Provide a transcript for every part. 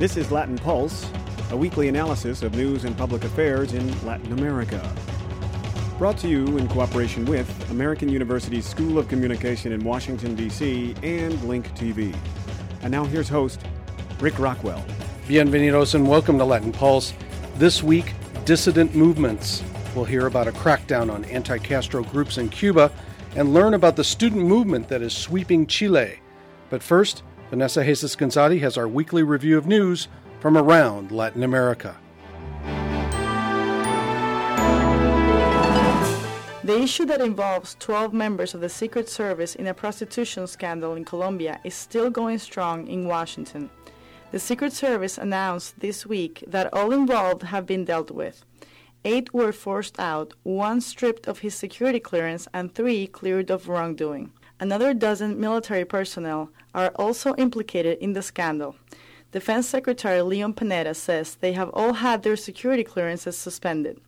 This is Latin Pulse, a weekly analysis of news and public affairs in Latin America. Brought to you in cooperation with American University's School of Communication in Washington, D.C., and Link TV. And now here's host Rick Rockwell. Bienvenidos and welcome to Latin Pulse. This week, dissident movements. We'll hear about a crackdown on anti Castro groups in Cuba and learn about the student movement that is sweeping Chile. But first, Vanessa Haces Gonzatti has our weekly review of news from around Latin America. The issue that involves 12 members of the Secret Service in a prostitution scandal in Colombia is still going strong in Washington. The Secret Service announced this week that all involved have been dealt with. Eight were forced out, one stripped of his security clearance, and three cleared of wrongdoing. Another dozen military personnel are also implicated in the scandal. Defense Secretary Leon Panetta says they have all had their security clearances suspended.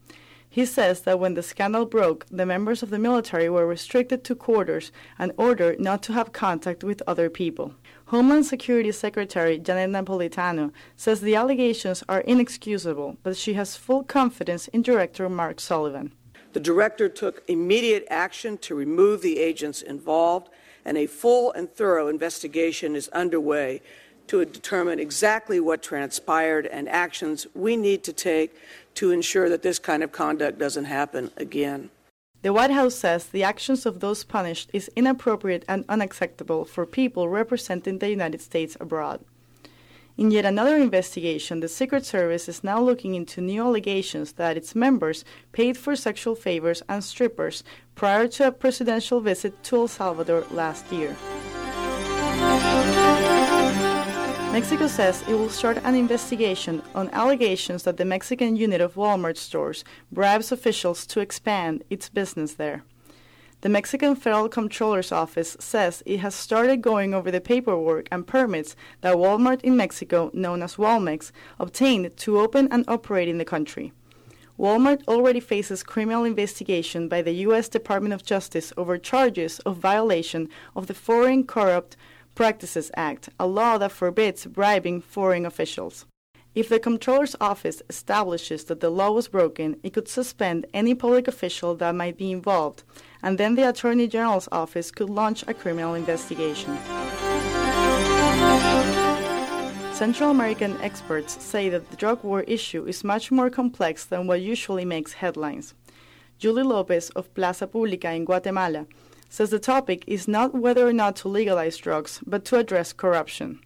He says that when the scandal broke, the members of the military were restricted to quarters and ordered not to have contact with other people. Homeland Security Secretary Janet Napolitano says the allegations are inexcusable, but she has full confidence in Director Mark Sullivan. The director took immediate action to remove the agents involved, and a full and thorough investigation is underway to determine exactly what transpired and actions we need to take to ensure that this kind of conduct doesn't happen again. The White House says the actions of those punished is inappropriate and unacceptable for people representing the United States abroad. In yet another investigation, the Secret Service is now looking into new allegations that its members paid for sexual favors and strippers prior to a presidential visit to El Salvador last year. Mexico says it will start an investigation on allegations that the Mexican unit of Walmart stores bribes officials to expand its business there. The Mexican Federal Comptroller's Office says it has started going over the paperwork and permits that Walmart in Mexico, known as Walmex, obtained to open and operate in the country. Walmart already faces criminal investigation by the U.S. Department of Justice over charges of violation of the Foreign Corrupt Practices Act, a law that forbids bribing foreign officials. If the Comptroller's Office establishes that the law was broken, it could suspend any public official that might be involved, and then the Attorney General's Office could launch a criminal investigation. Central American experts say that the drug war issue is much more complex than what usually makes headlines. Julie Lopez of Plaza Pública in Guatemala says the topic is not whether or not to legalize drugs, but to address corruption.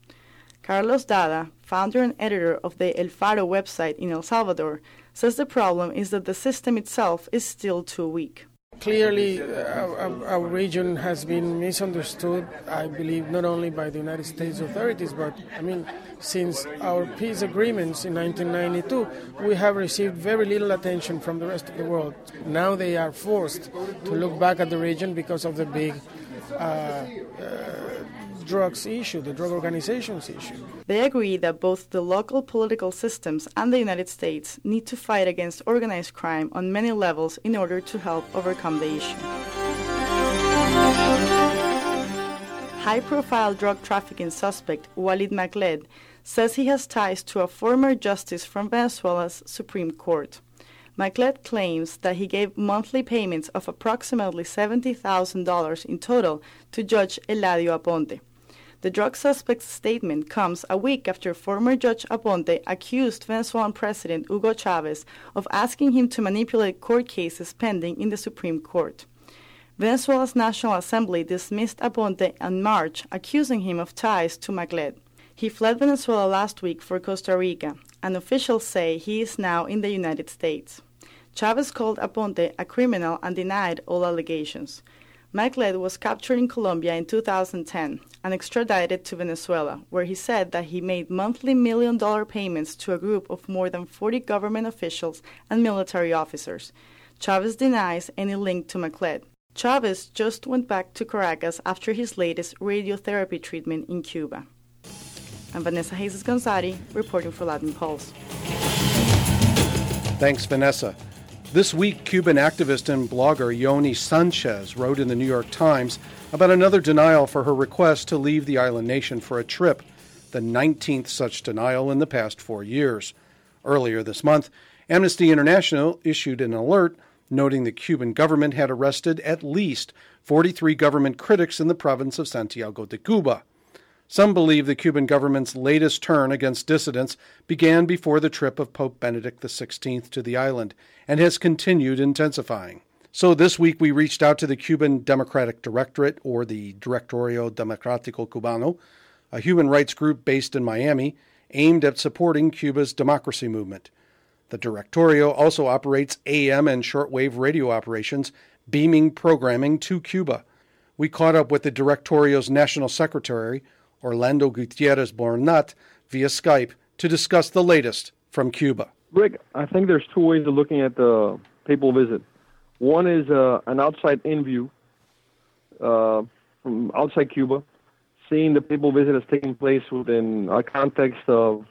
Carlos Dada, founder and editor of the El Faro website in El Salvador, says the problem is that the system itself is still too weak. Clearly, our, our, region has been misunderstood, I believe, not only by the United States authorities, but I mean, since our peace agreements in 1992, we have received very little attention from the rest of the world. Now they are forced to look back at the region because of the big uh, uh, drugs issue, the drug organizations issue. They agree that both the local political systems and the United States need to fight against organized crime on many levels in order to help overcome the issue. High profile drug trafficking suspect Walid Makled says he has ties to a former justice from Venezuela's Supreme Court. Makled claims that he gave monthly payments of approximately $70,000 in total to Judge Eladio Aponte. The drug suspect's statement comes a week after former Judge Aponte accused Venezuelan President Hugo Chavez of asking him to manipulate court cases pending in the Supreme Court. Venezuela's National Assembly dismissed Aponte in March, accusing him of ties to Makled. He fled Venezuela last week for Costa Rica, and officials say he is now in the United States. Chavez called Aponte a criminal and denied all allegations. Makled was captured in Colombia in 2010 and extradited to Venezuela, where he said that he made monthly million dollar payments to a group of more than 40 government officials and military officers. Chavez denies any link to Makled. Chavez just went back to Caracas after his latest radiotherapy treatment in Cuba. I'm Vanessa Haces Gonzatti, reporting for Latin Pulse. Thanks, Vanessa. This week, Cuban activist and blogger Yoani Sanchez wrote in the New York Times about another denial for her request to leave the island nation for a trip. the 19th such denial in the past four years. Earlier this month, Amnesty International issued an alert noting the Cuban government had arrested at least 43 government critics in the province of Santiago de Cuba. Some believe the Cuban government's latest turn against dissidents began before the trip of Pope Benedict XVI to the island and has continued intensifying. So this week we reached out to the Cuban Democratic Directorate, or the Directorio Democrático Cubano, a human rights group based in Miami aimed at supporting Cuba's democracy movement. The Directorio also operates AM and shortwave radio operations, beaming programming to Cuba. We caught up with the Directorio's National Secretary, Orlando Gutierrez Boronat, via Skype to discuss the latest from Cuba. Rick, I think there's two ways of looking at the papal visit. One is uh, an outside in view uh, from outside Cuba, seeing the papal visit as taking place within a context of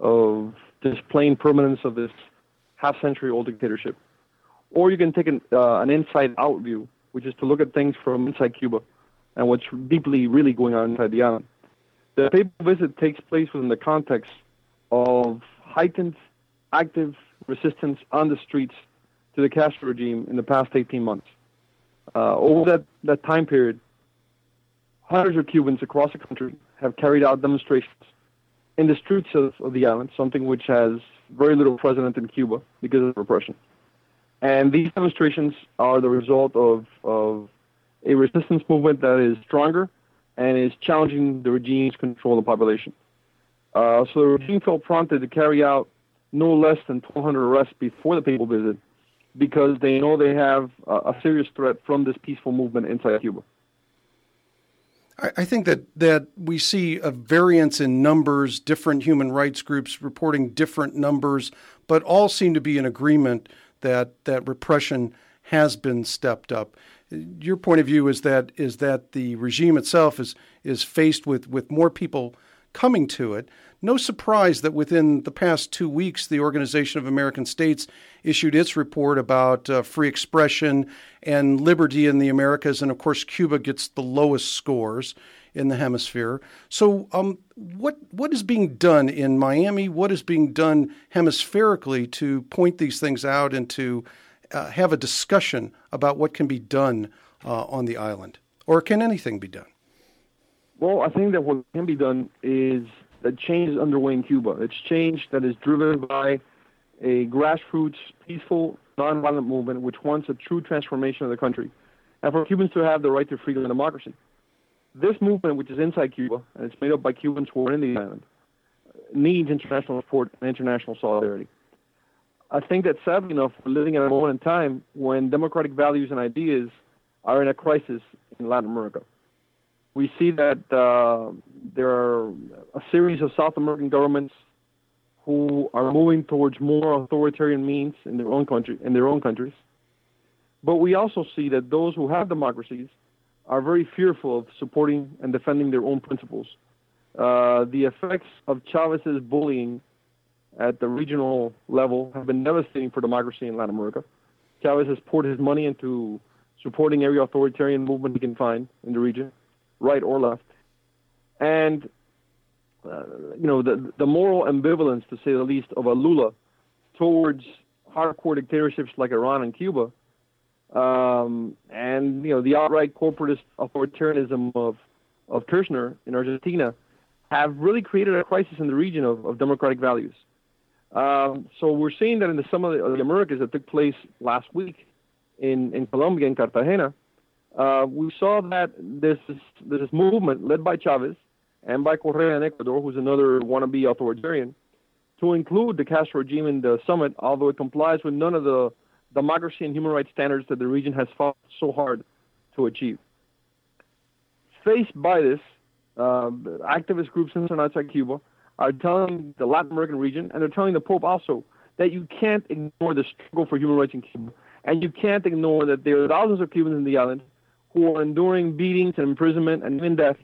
of just plain permanence of this half century old dictatorship. Or you can take an, uh, an inside out view, which is to look at things from inside Cuba and what's deeply really going on inside the island. The papal visit takes place within the context of heightened active resistance on the streets to the Castro regime in the past 18 months. Uh, over that, that time period, hundreds of Cubans across the country have carried out demonstrations in the streets of, of the island, something which has very little precedent in Cuba because of repression. And these demonstrations are the result of, of a resistance movement that is stronger and is challenging the regime's control of the population. Uh, so the regime felt prompted to carry out no less than 1,200 arrests before the papal visit because they know they have a, a serious threat from this peaceful movement inside Cuba. I think that, that we see a variance in numbers, different human rights groups reporting different numbers, but all seem to be in agreement that, that repression has been stepped up. Your point of view is that is that the regime itself is is faced with, with more people coming to it. No surprise that within the past two weeks, the Organization of American States issued its report about uh, free expression and liberty in the Americas, and of course, Cuba gets the lowest scores in the hemisphere. So, um, what what is being done in Miami? What is being done hemispherically to point these things out and to uh, have a discussion about what can be done uh, on the island, or can anything be done? Well, I think that what can be done is that change is underway in Cuba. It's change that is driven by a grassroots, peaceful, nonviolent movement which wants a true transformation of the country, and for Cubans to have the right to freedom and democracy. This movement, which is inside Cuba, and it's made up by Cubans who are in the island, needs international support and international solidarity. I think that sadly enough, we're living at a moment in time when democratic values and ideas are in a crisis in Latin America we see that uh, there are a series of South American governments who are moving towards more authoritarian means in their own country in their own countries. But we also see that those who have democracies are very fearful of supporting and defending their own principles. Uh, the effects of Chavez's bullying at the regional level have been devastating for democracy in Latin America. Chavez has poured his money into supporting every authoritarian movement he can find in the region right or left. And, uh, you know, the, the moral ambivalence, to say the least, of a Lula towards hardcore dictatorships like Iran and Cuba, um, and, you know, the outright corporatist authoritarianism of, of Kirchner in Argentina have really created a crisis in the region of, of democratic values. Um, so we're seeing that in the summit of the Americas that took place last week in, in Colombia, in Cartagena, uh, we saw that this this movement led by Chavez and by Correa in Ecuador, who's another wannabe authoritarian, to include the Castro regime in the summit, although it complies with none of the democracy and human rights standards that the region has fought so hard to achieve. Faced by this, uh, activist groups in and outside Cuba are telling the Latin American region, and they're telling the Pope also, that you can't ignore the struggle for human rights in Cuba, and you can't ignore that there are thousands of Cubans in the island who are enduring beatings and imprisonment and even death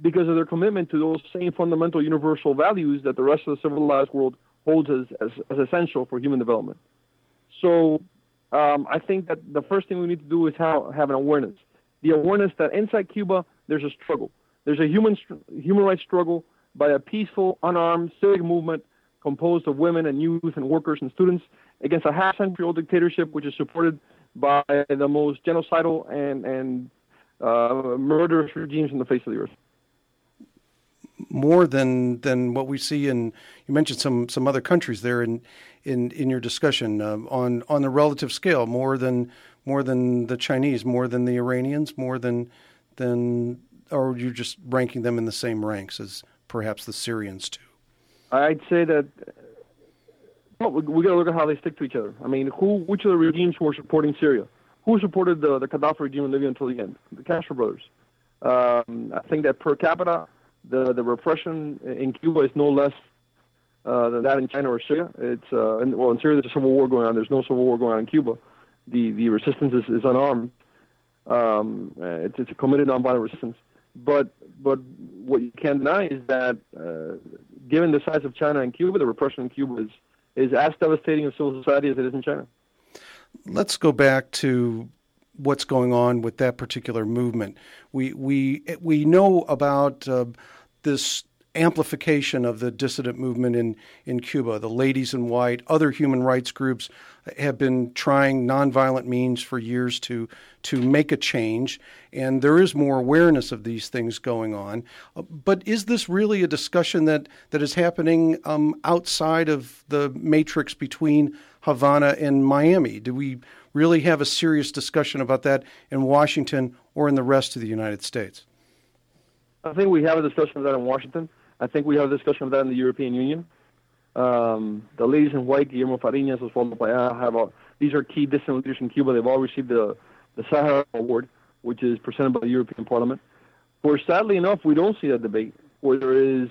because of their commitment to those same fundamental universal values that the rest of the civilized world holds as, as, as essential for human development. So um, I think that the first thing we need to do is have, have an awareness. The awareness that inside Cuba, there's a struggle. There's a human, human rights struggle by a peaceful, unarmed civic movement composed of women and youth and workers and students against a half century old dictatorship which is supported by the most genocidal and, and uh, murderous regimes on the face of the earth. More than than what we see in you mentioned some some other countries there in in in your discussion uh, on on the relative scale more than more than the Chinese more than the Iranians more than than or are you just ranking them in the same ranks as perhaps the Syrians too? I'd say that well, we, we got to look at how they stick to each other. I mean, who, which of the regimes were supporting Syria? Who supported the, the Gaddafi regime in Libya until the end? The Castro brothers. Um, I think that per capita, the the repression in Cuba is no less uh, than that in China or Syria. It's uh, and, well, in Syria there's a civil war going on. There's no civil war going on in Cuba. The the resistance is, is unarmed. Um, it's, it's a committed nonviolent resistance. But but what you can't deny is that uh, given the size of China and Cuba, the repression in Cuba is is as devastating in civil society as it is in China. Let's go back to what's going on with that particular movement. We we we know about uh, this amplification of the dissident movement in, in Cuba. The Ladies in White, other human rights groups have been trying nonviolent means for years to to make a change, and there is more awareness of these things going on. Uh, but is this really a discussion that, that is happening um, outside of the matrix between Havana and Miami? Do we really have a serious discussion about that in Washington or in the rest of the United States? I think we have a discussion of that in Washington. I think we have a discussion of that in the European Union. Um, the ladies in white, Guillermo Fariñas, Osvaldo Payá, have a, these are key dissident leaders in Cuba. They've all received the, the Sakharov Award, which is presented by the European Parliament. Where sadly enough, we don't see that debate, where there is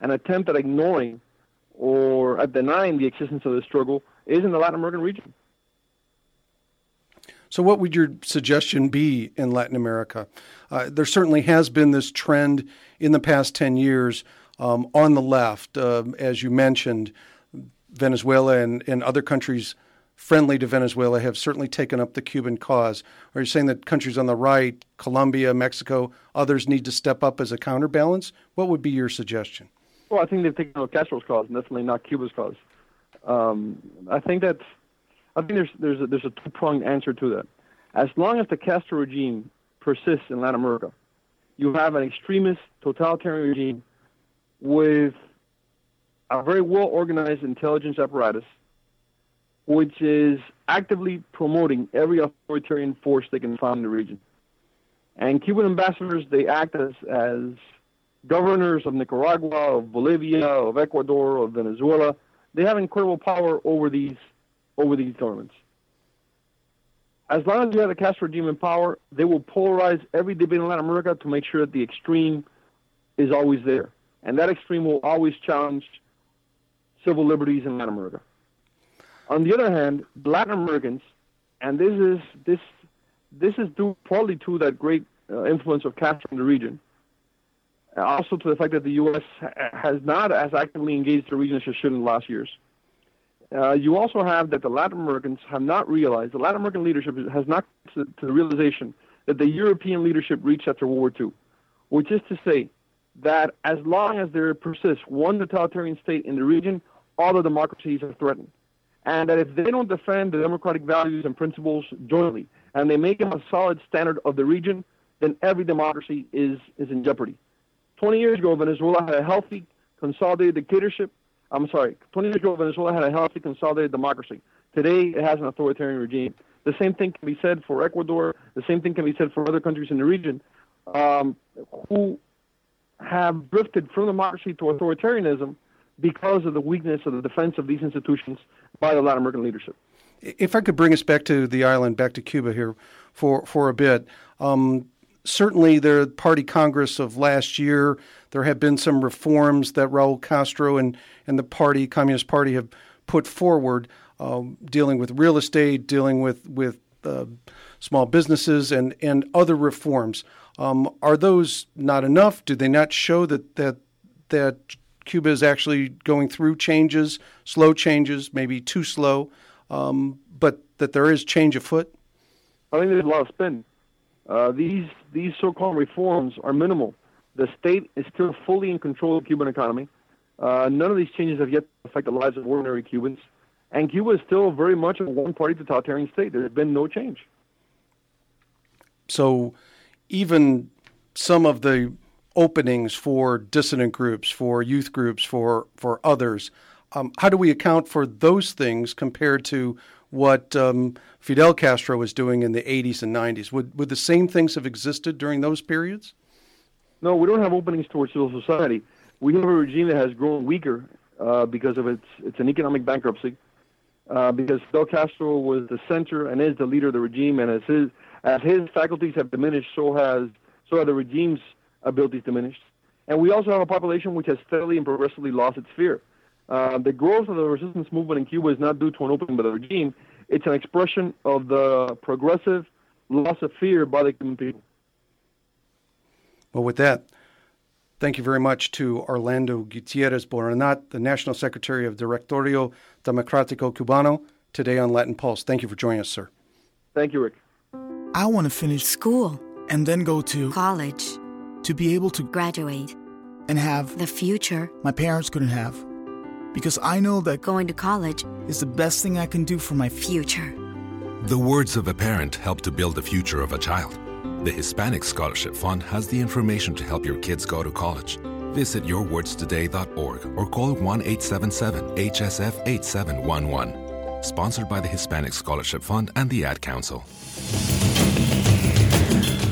an attempt at ignoring or at denying the existence of the struggle, is in the Latin American region. So, what would your suggestion be in Latin America? Uh, there certainly has been this trend in the past 10 years um, on the left, uh, as you mentioned, Venezuela and, and other countries friendly to Venezuela have certainly taken up the Cuban cause. Are you saying that countries on the right, Colombia, Mexico, others need to step up as a counterbalance? What would be your suggestion? Well, I think they've taken up Castro's cause, and definitely not Cuba's cause. Um, I think that I think there's there's a, there's a two pronged answer to that. As long as the Castro regime persists in Latin America, you have an extremist totalitarian regime with a very well organized intelligence apparatus, which is actively promoting every authoritarian force they can find in the region. And Cuban ambassadors, they act as, as governors of Nicaragua, of Bolivia, of Ecuador, of Venezuela. They have incredible power over these over these governments. As long as you have the Castro regime in power, they will polarize every debate in Latin America to make sure that the extreme is always there. And that extreme will always challenge civil liberties in Latin America. On the other hand, Latin Americans, and this is this this is due partly to that great uh, influence of Castro in the region, also to the fact that the U.S. Ha- has not as actively engaged the region as it should in the last years. Uh, you also have that the Latin Americans have not realized, the Latin American leadership has not to, to the realization that the European leadership reached after World War II, which is to say that as long as there persists one totalitarian state in the region, all the democracies are threatened. And that if they don't defend the democratic values and principles jointly, and they make them a solid standard of the region, then every democracy is, is in jeopardy. 20 years ago, Venezuela had a healthy, consolidated dictatorship I'm sorry, 20 years ago, Venezuela had a healthy, consolidated democracy. Today, it has an authoritarian regime. The same thing can be said for Ecuador. The same thing can be said for other countries in the region um, who have drifted from democracy to authoritarianism because of the weakness of the defense of these institutions by the Latin American leadership. If I could bring us back to the island, back to Cuba here for, for a bit. Um, certainly, the Party Congress of last year, there have been some reforms that Raul Castro and, and the party, Communist Party, have put forward, um, dealing with real estate, dealing with with uh, small businesses, and and other reforms. Um, are those not enough? Do they not show that that that Cuba is actually going through changes, slow changes, maybe too slow, um, but that there is change afoot? I think there's a lot of spin. Uh, these these so-called reforms are minimal. The state is still fully in control of the Cuban economy. Uh, none of these changes have yet affected the lives of ordinary Cubans. And Cuba is still very much a one party totalitarian state. There's been no change. So even some of the openings for dissident groups, for youth groups, for, for others, um, how do we account for those things compared to what um, Fidel Castro was doing in the 80s and 90s? Would, would the same things have existed during those periods? No, we don't have openings towards civil society. We have a regime that has grown weaker uh, because of its, it's an economic bankruptcy. Uh, because Fidel Castro was the center and is the leader of the regime, and as his as his faculties have diminished, so has so have the regime's abilities diminished. And we also have a population which has steadily and progressively lost its fear. Uh, the growth of the resistance movement in Cuba is not due to an opening by the regime; it's an expression of the progressive loss of fear by the Cuban people. Well, with that, Thank you very much to Orlando Gutierrez Boronat, the National Secretary of Directorio Democrático Cubano, today on Latin Pulse. Thank you for joining us, sir. Thank you, Rick. I want to finish school and then go to college to be able to graduate and have the future my parents couldn't have. Because I know that going to college is the best thing I can do for my future. The words of a parent help to build the future of a child. The Hispanic Scholarship Fund has the information to help your kids go to college. Visit yourwordstoday.org or call 1 877 HSF 8711. Sponsored by the Hispanic Scholarship Fund and the Ad Council.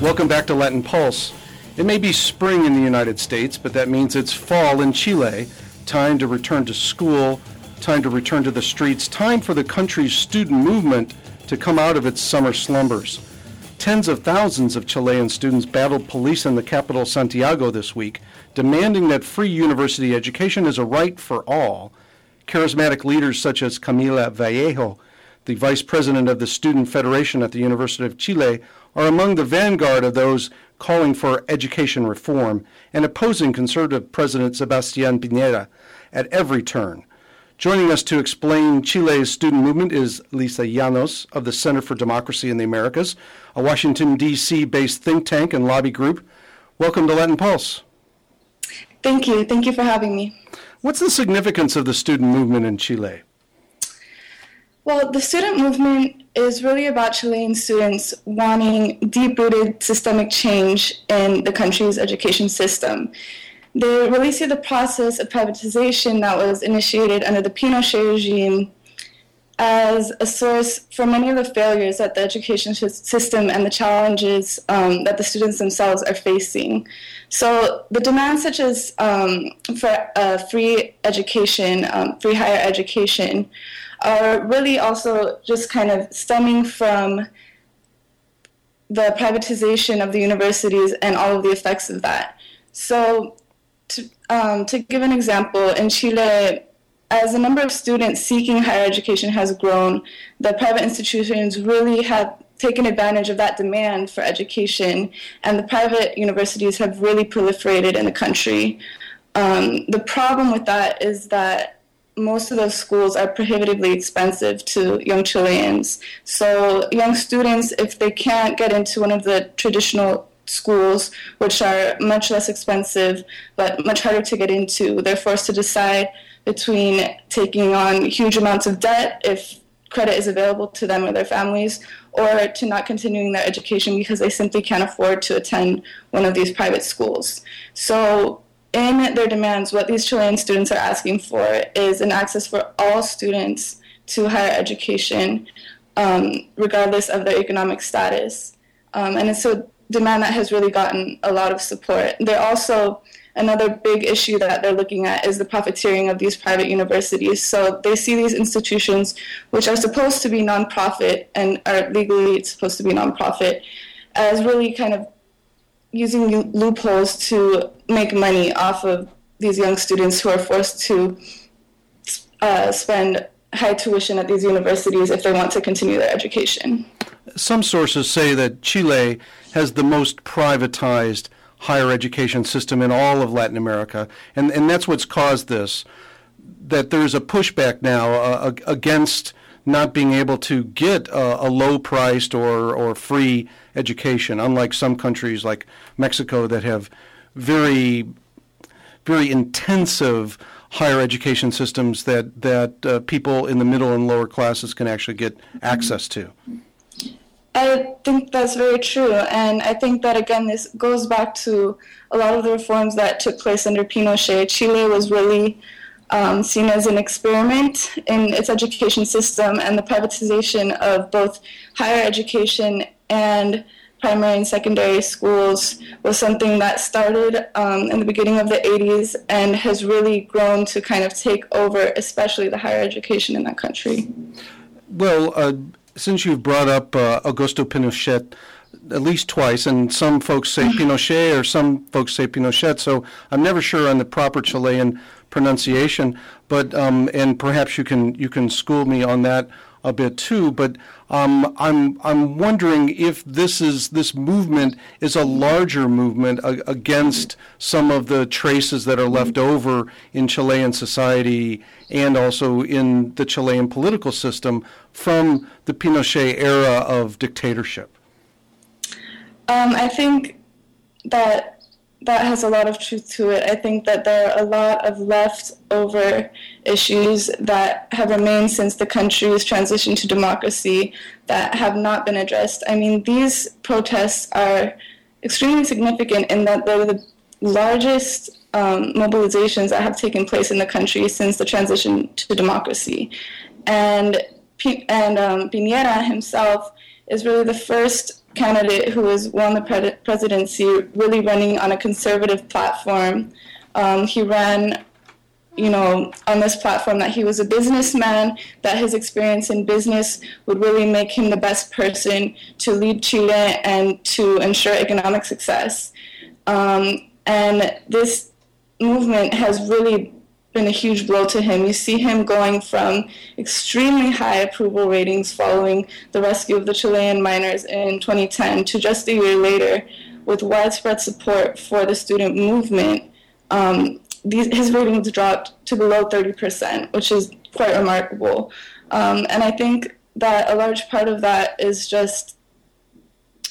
Welcome back to Latin Pulse. It may be spring in the United States, but that means it's fall in Chile. Time to return to school, time to return to the streets, time for the country's student movement to come out of its summer slumbers. Tens of thousands of Chilean students battled police in the capital Santiago this week, demanding that free university education is a right for all. Charismatic leaders such as Camila Vallejo, the vice president of the Student Federation at the University of Chile, are among the vanguard of those calling for education reform and opposing conservative President Sebastian Piñera at every turn. Joining us to explain Chile's student movement is Lisa Llanos of the Center for Democracy in the Americas, a Washington, D.C. based think tank and lobby group. Welcome to Latin Pulse. Thank you. Thank you for having me. What's the significance of the student movement in Chile? Well, the student movement is really about Chilean students wanting deep rooted systemic change in the country's education system. They really see the process of privatization that was initiated under the Pinochet regime as a source for many of the failures that the education system and the challenges um, that the students themselves are facing. So the demands such as um, for uh, free education, um, free higher education, are really also just kind of stemming from the privatization of the universities and all of the effects of that. So to, um, to give an example, in Chile, as the number of students seeking higher education has grown, the private institutions really have taken advantage of that demand for education, and the private universities have really proliferated in the country. Um, the problem with that is that most of those schools are prohibitively expensive to young Chileans. So, young students, if they can't get into one of the traditional schools, which are much less expensive but much harder to get into. They're forced to decide between taking on huge amounts of debt if credit is available to them or their families, or to not continuing their education because they simply can't afford to attend one of these private schools. So, in their demands, what these Chilean students are asking for is an access for all students to higher education, um, regardless of their economic status. Um, and it's a demand that has really gotten a lot of support. They're also another big issue that they're looking at is the profiteering of these private universities. So they see these institutions, which are supposed to be nonprofit and are legally supposed to be nonprofit, as really kind of using loopholes to make money off of these young students who are forced to uh, spend high tuition at these universities if they want to continue their education. Some sources say that Chile has the most privatized higher education system in all of Latin America, and, and that's what's caused this. That there's a pushback now uh, against not being able to get a, a low priced or, or free education, unlike some countries like Mexico that have very, very intensive higher education systems that that uh, people in the middle and lower classes can actually get access to. I think that's very true, and I think that again, this goes back to a lot of the reforms that took place under Pinochet. Chile was really um, seen as an experiment in its education system, and the privatization of both higher education and primary and secondary schools was something that started um, in the beginning of the 80s and has really grown to kind of take over, especially the higher education in that country. Well, uh, since you've brought up uh, Augusto Pinochet at least twice, and some folks say Pinochet or some folks say Pinochet, so I'm never sure on the proper Chilean pronunciation. But um, and perhaps you can you can school me on that a bit too. But um, I'm I'm wondering if this is this movement is a larger movement a- against some of the traces that are left over in Chilean society and also in the Chilean political system from the Pinochet era of dictatorship. Um, I think that that has a lot of truth to it. I think that there are a lot of leftover issues that have remained since the country's transition to democracy that have not been addressed. I mean, these protests are extremely significant in that they're the largest um, mobilizations that have taken place in the country since the transition to democracy. And, and um, Piñera himself is really the first candidate who has won the pre- presidency, really running on a conservative platform. Um, he ran, you know, on this platform that he was a businessman, that his experience in business would really make him the best person to lead Chile and to ensure economic success. Um, and this movement has really been a huge blow to him. You see him going from extremely high approval ratings following the rescue of the Chilean miners in 2010 to just a year later, with widespread support for the student movement, um, these, his ratings dropped to below 30%, which is quite remarkable. Um, and I think that a large part of that is just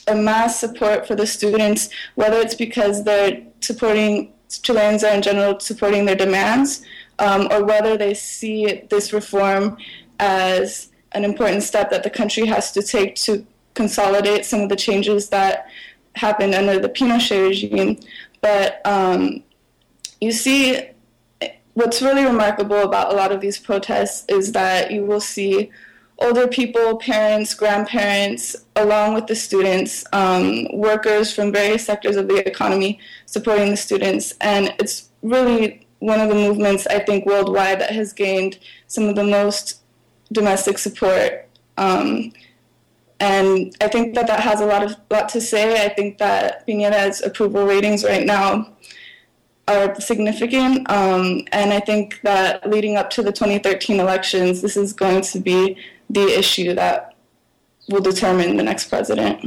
a mass support for the students, whether it's because they're supporting Chileans are in general supporting their demands, um, or whether they see this reform as an important step that the country has to take to consolidate some of the changes that happened under the Pinochet regime. But um, you see, what's really remarkable about a lot of these protests is that you will see older people, parents, grandparents, along with the students, um, workers from various sectors of the economy supporting the students. And it's really one of the movements, I think, worldwide that has gained some of the most domestic support. Um, and I think that that has a lot of lot to say. I think that Piñera's approval ratings right now are significant, um, and I think that leading up to the 2013 elections, this is going to be the issue that will determine the next president.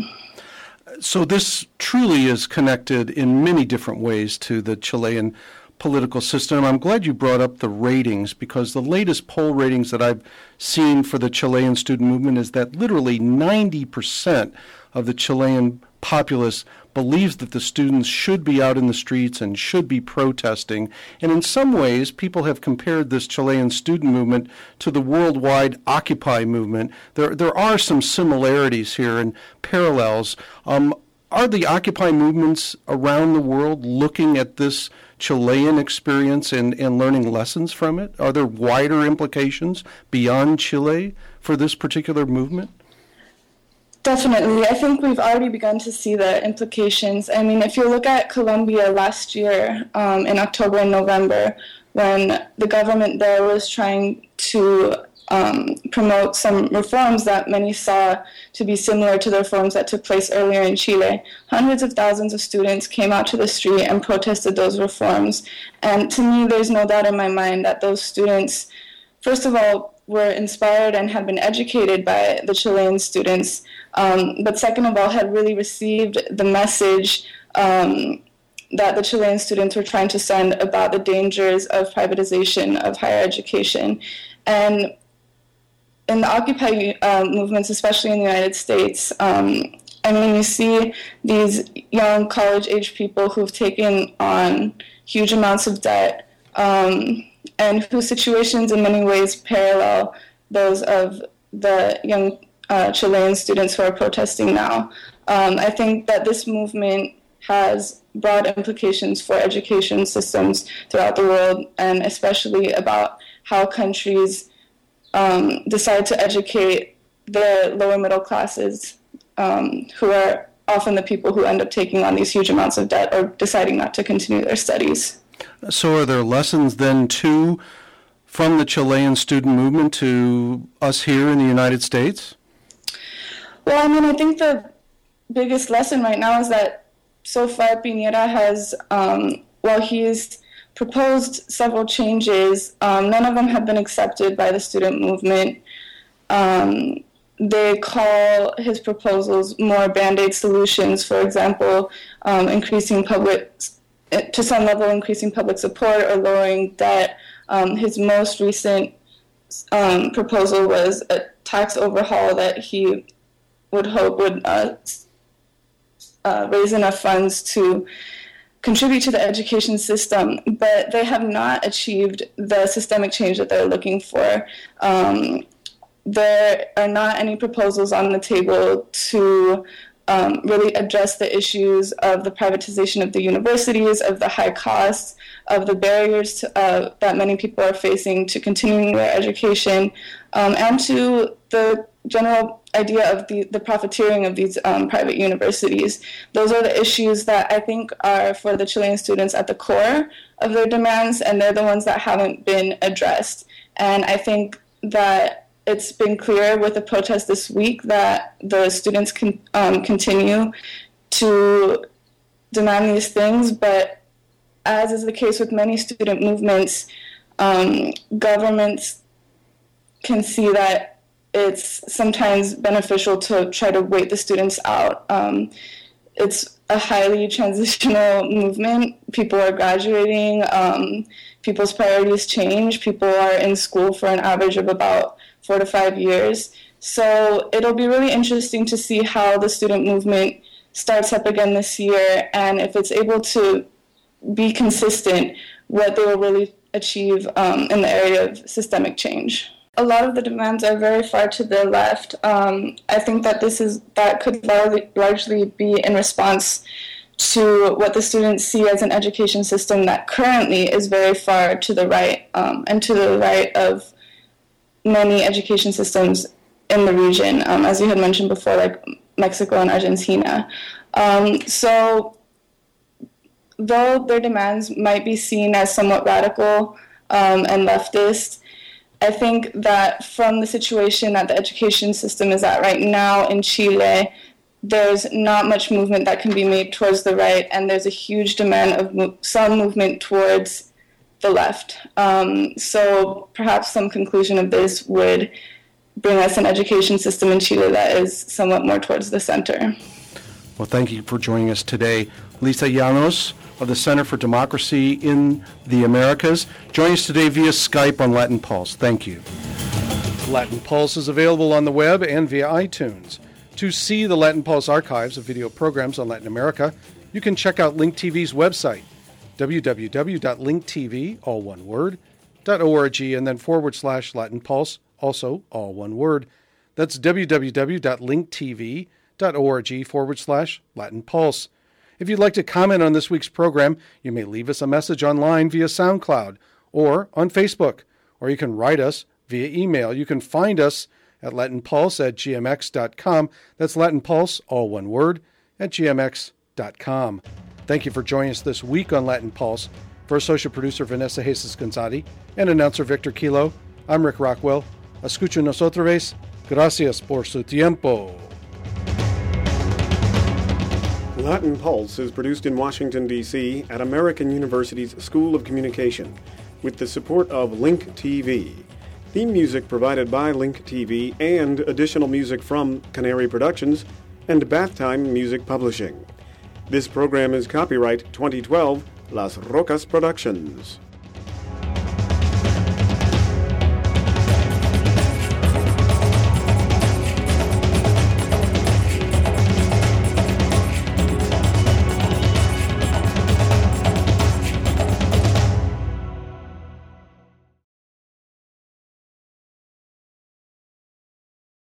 So this truly is connected in many different ways to the Chilean political system. I'm glad you brought up the ratings because the latest poll ratings that I've seen for the Chilean student movement is that literally 90% of the Chilean populace believes that the students should be out in the streets and should be protesting. And in some ways, people have compared this Chilean student movement to the worldwide Occupy movement. There, there are some similarities here and parallels. Um, are the Occupy movements around the world looking at this Chilean experience and, and learning lessons from it? Are there wider implications beyond Chile for this particular movement? Definitely. I think we've already begun to see the implications. I mean, if you look at Colombia last year um, in October and November, when the government there was trying to um, promote some reforms that many saw to be similar to the reforms that took place earlier in Chile. Hundreds of thousands of students came out to the street and protested those reforms. And to me, there's no doubt in my mind that those students, first of all, were inspired and had been educated by the Chilean students, um, but second of all, had really received the message um, that the Chilean students were trying to send about the dangers of privatization of higher education. And in the Occupy uh, movements, especially in the United States, um, I mean, you see these young college age people who've taken on huge amounts of debt um, and whose situations in many ways parallel those of the young uh, Chilean students who are protesting now. Um, I think that this movement has broad implications for education systems throughout the world, and especially about how countries um, decide to educate the lower middle classes, um, who are often the people who end up taking on these huge amounts of debt or deciding not to continue their studies. So, are there lessons then too from the Chilean student movement to us here in the United States? Well, I mean, I think the biggest lesson right now is that so far Piñera has, um, while he's proposed several changes, um, none of them have been accepted by the student movement. Um, they call his proposals more band aid solutions, for example, um, increasing public, to some level, increasing public support or lowering debt. Um, his most recent um, proposal was a tax overhaul that he would hope would uh, uh, raise enough funds to contribute to the education system, but they have not achieved the systemic change that they're looking for. Um, there are not any proposals on the table to um, really address the issues of the privatization of the universities, of the high costs, of the barriers to, uh, that many people are facing to continuing their education, um, and to the general idea of the, the profiteering of these um, private universities. Those are the issues that I think are for the Chilean students at the core of their demands, and they're the ones that haven't been addressed. And I think that it's been clear with the protest this week that the students can um, continue to demand these things, but as is the case with many student movements, um, governments can see that it's sometimes beneficial to try to wait the students out. Um, it's a highly transitional movement. People are graduating, um, people's priorities change, people are in school for an average of about four to five years. So it'll be really interesting to see how the student movement starts up again this year and if it's able to be consistent, what they will really achieve um, in the area of systemic change. A lot of the demands are very far to the left. Um, I think that this is that could largely, be in response to what the students see as an education system that currently is very far to the right um, and to the right of many education systems in the region, um, as you had mentioned before, like Mexico and Argentina. Um, so, though their demands might be seen as somewhat radical um, and leftist, I think that from the situation that the education system is at right now in Chile, there's not much movement that can be made towards the right, and there's a huge demand of mo- some movement towards the left. Um, so perhaps some conclusion of this would bring us an education system in Chile that is somewhat more towards the center. Well, thank you for joining us today. Lisa Llanos of the Center for Democracy in the Americas. Join us today via Skype on Latin Pulse. Thank you. Latin Pulse is available on the web and via iTunes. To see the Latin Pulse archives of video programs on Latin America, you can check out Link TV's website www.linktv, all one word, .org, and then forward slash Latin Pulse, also all one word. That's www.linktv.org forward slash Latin Pulse. If you'd like to comment on this week's program, you may leave us a message online via SoundCloud or on Facebook, or you can write us via email. You can find us at latinpulse at gmx.com. That's Latin Pulse, all one word, at gmx.com. Thank you for joining us this week on Latin Pulse. For associate producer Vanessa Haces Gonzatti and announcer Victor Kilo, I'm Rick Rockwell. Escúchenos otra vez. Gracias por su tiempo. Latin Pulse is produced in Washington, D.C. at American University's School of Communication with the support of Link TV. Theme music provided by Link TV and additional music from Canary Productions and Bath Time Music Publishing. This program is copyright 2012 Las Rocas Productions.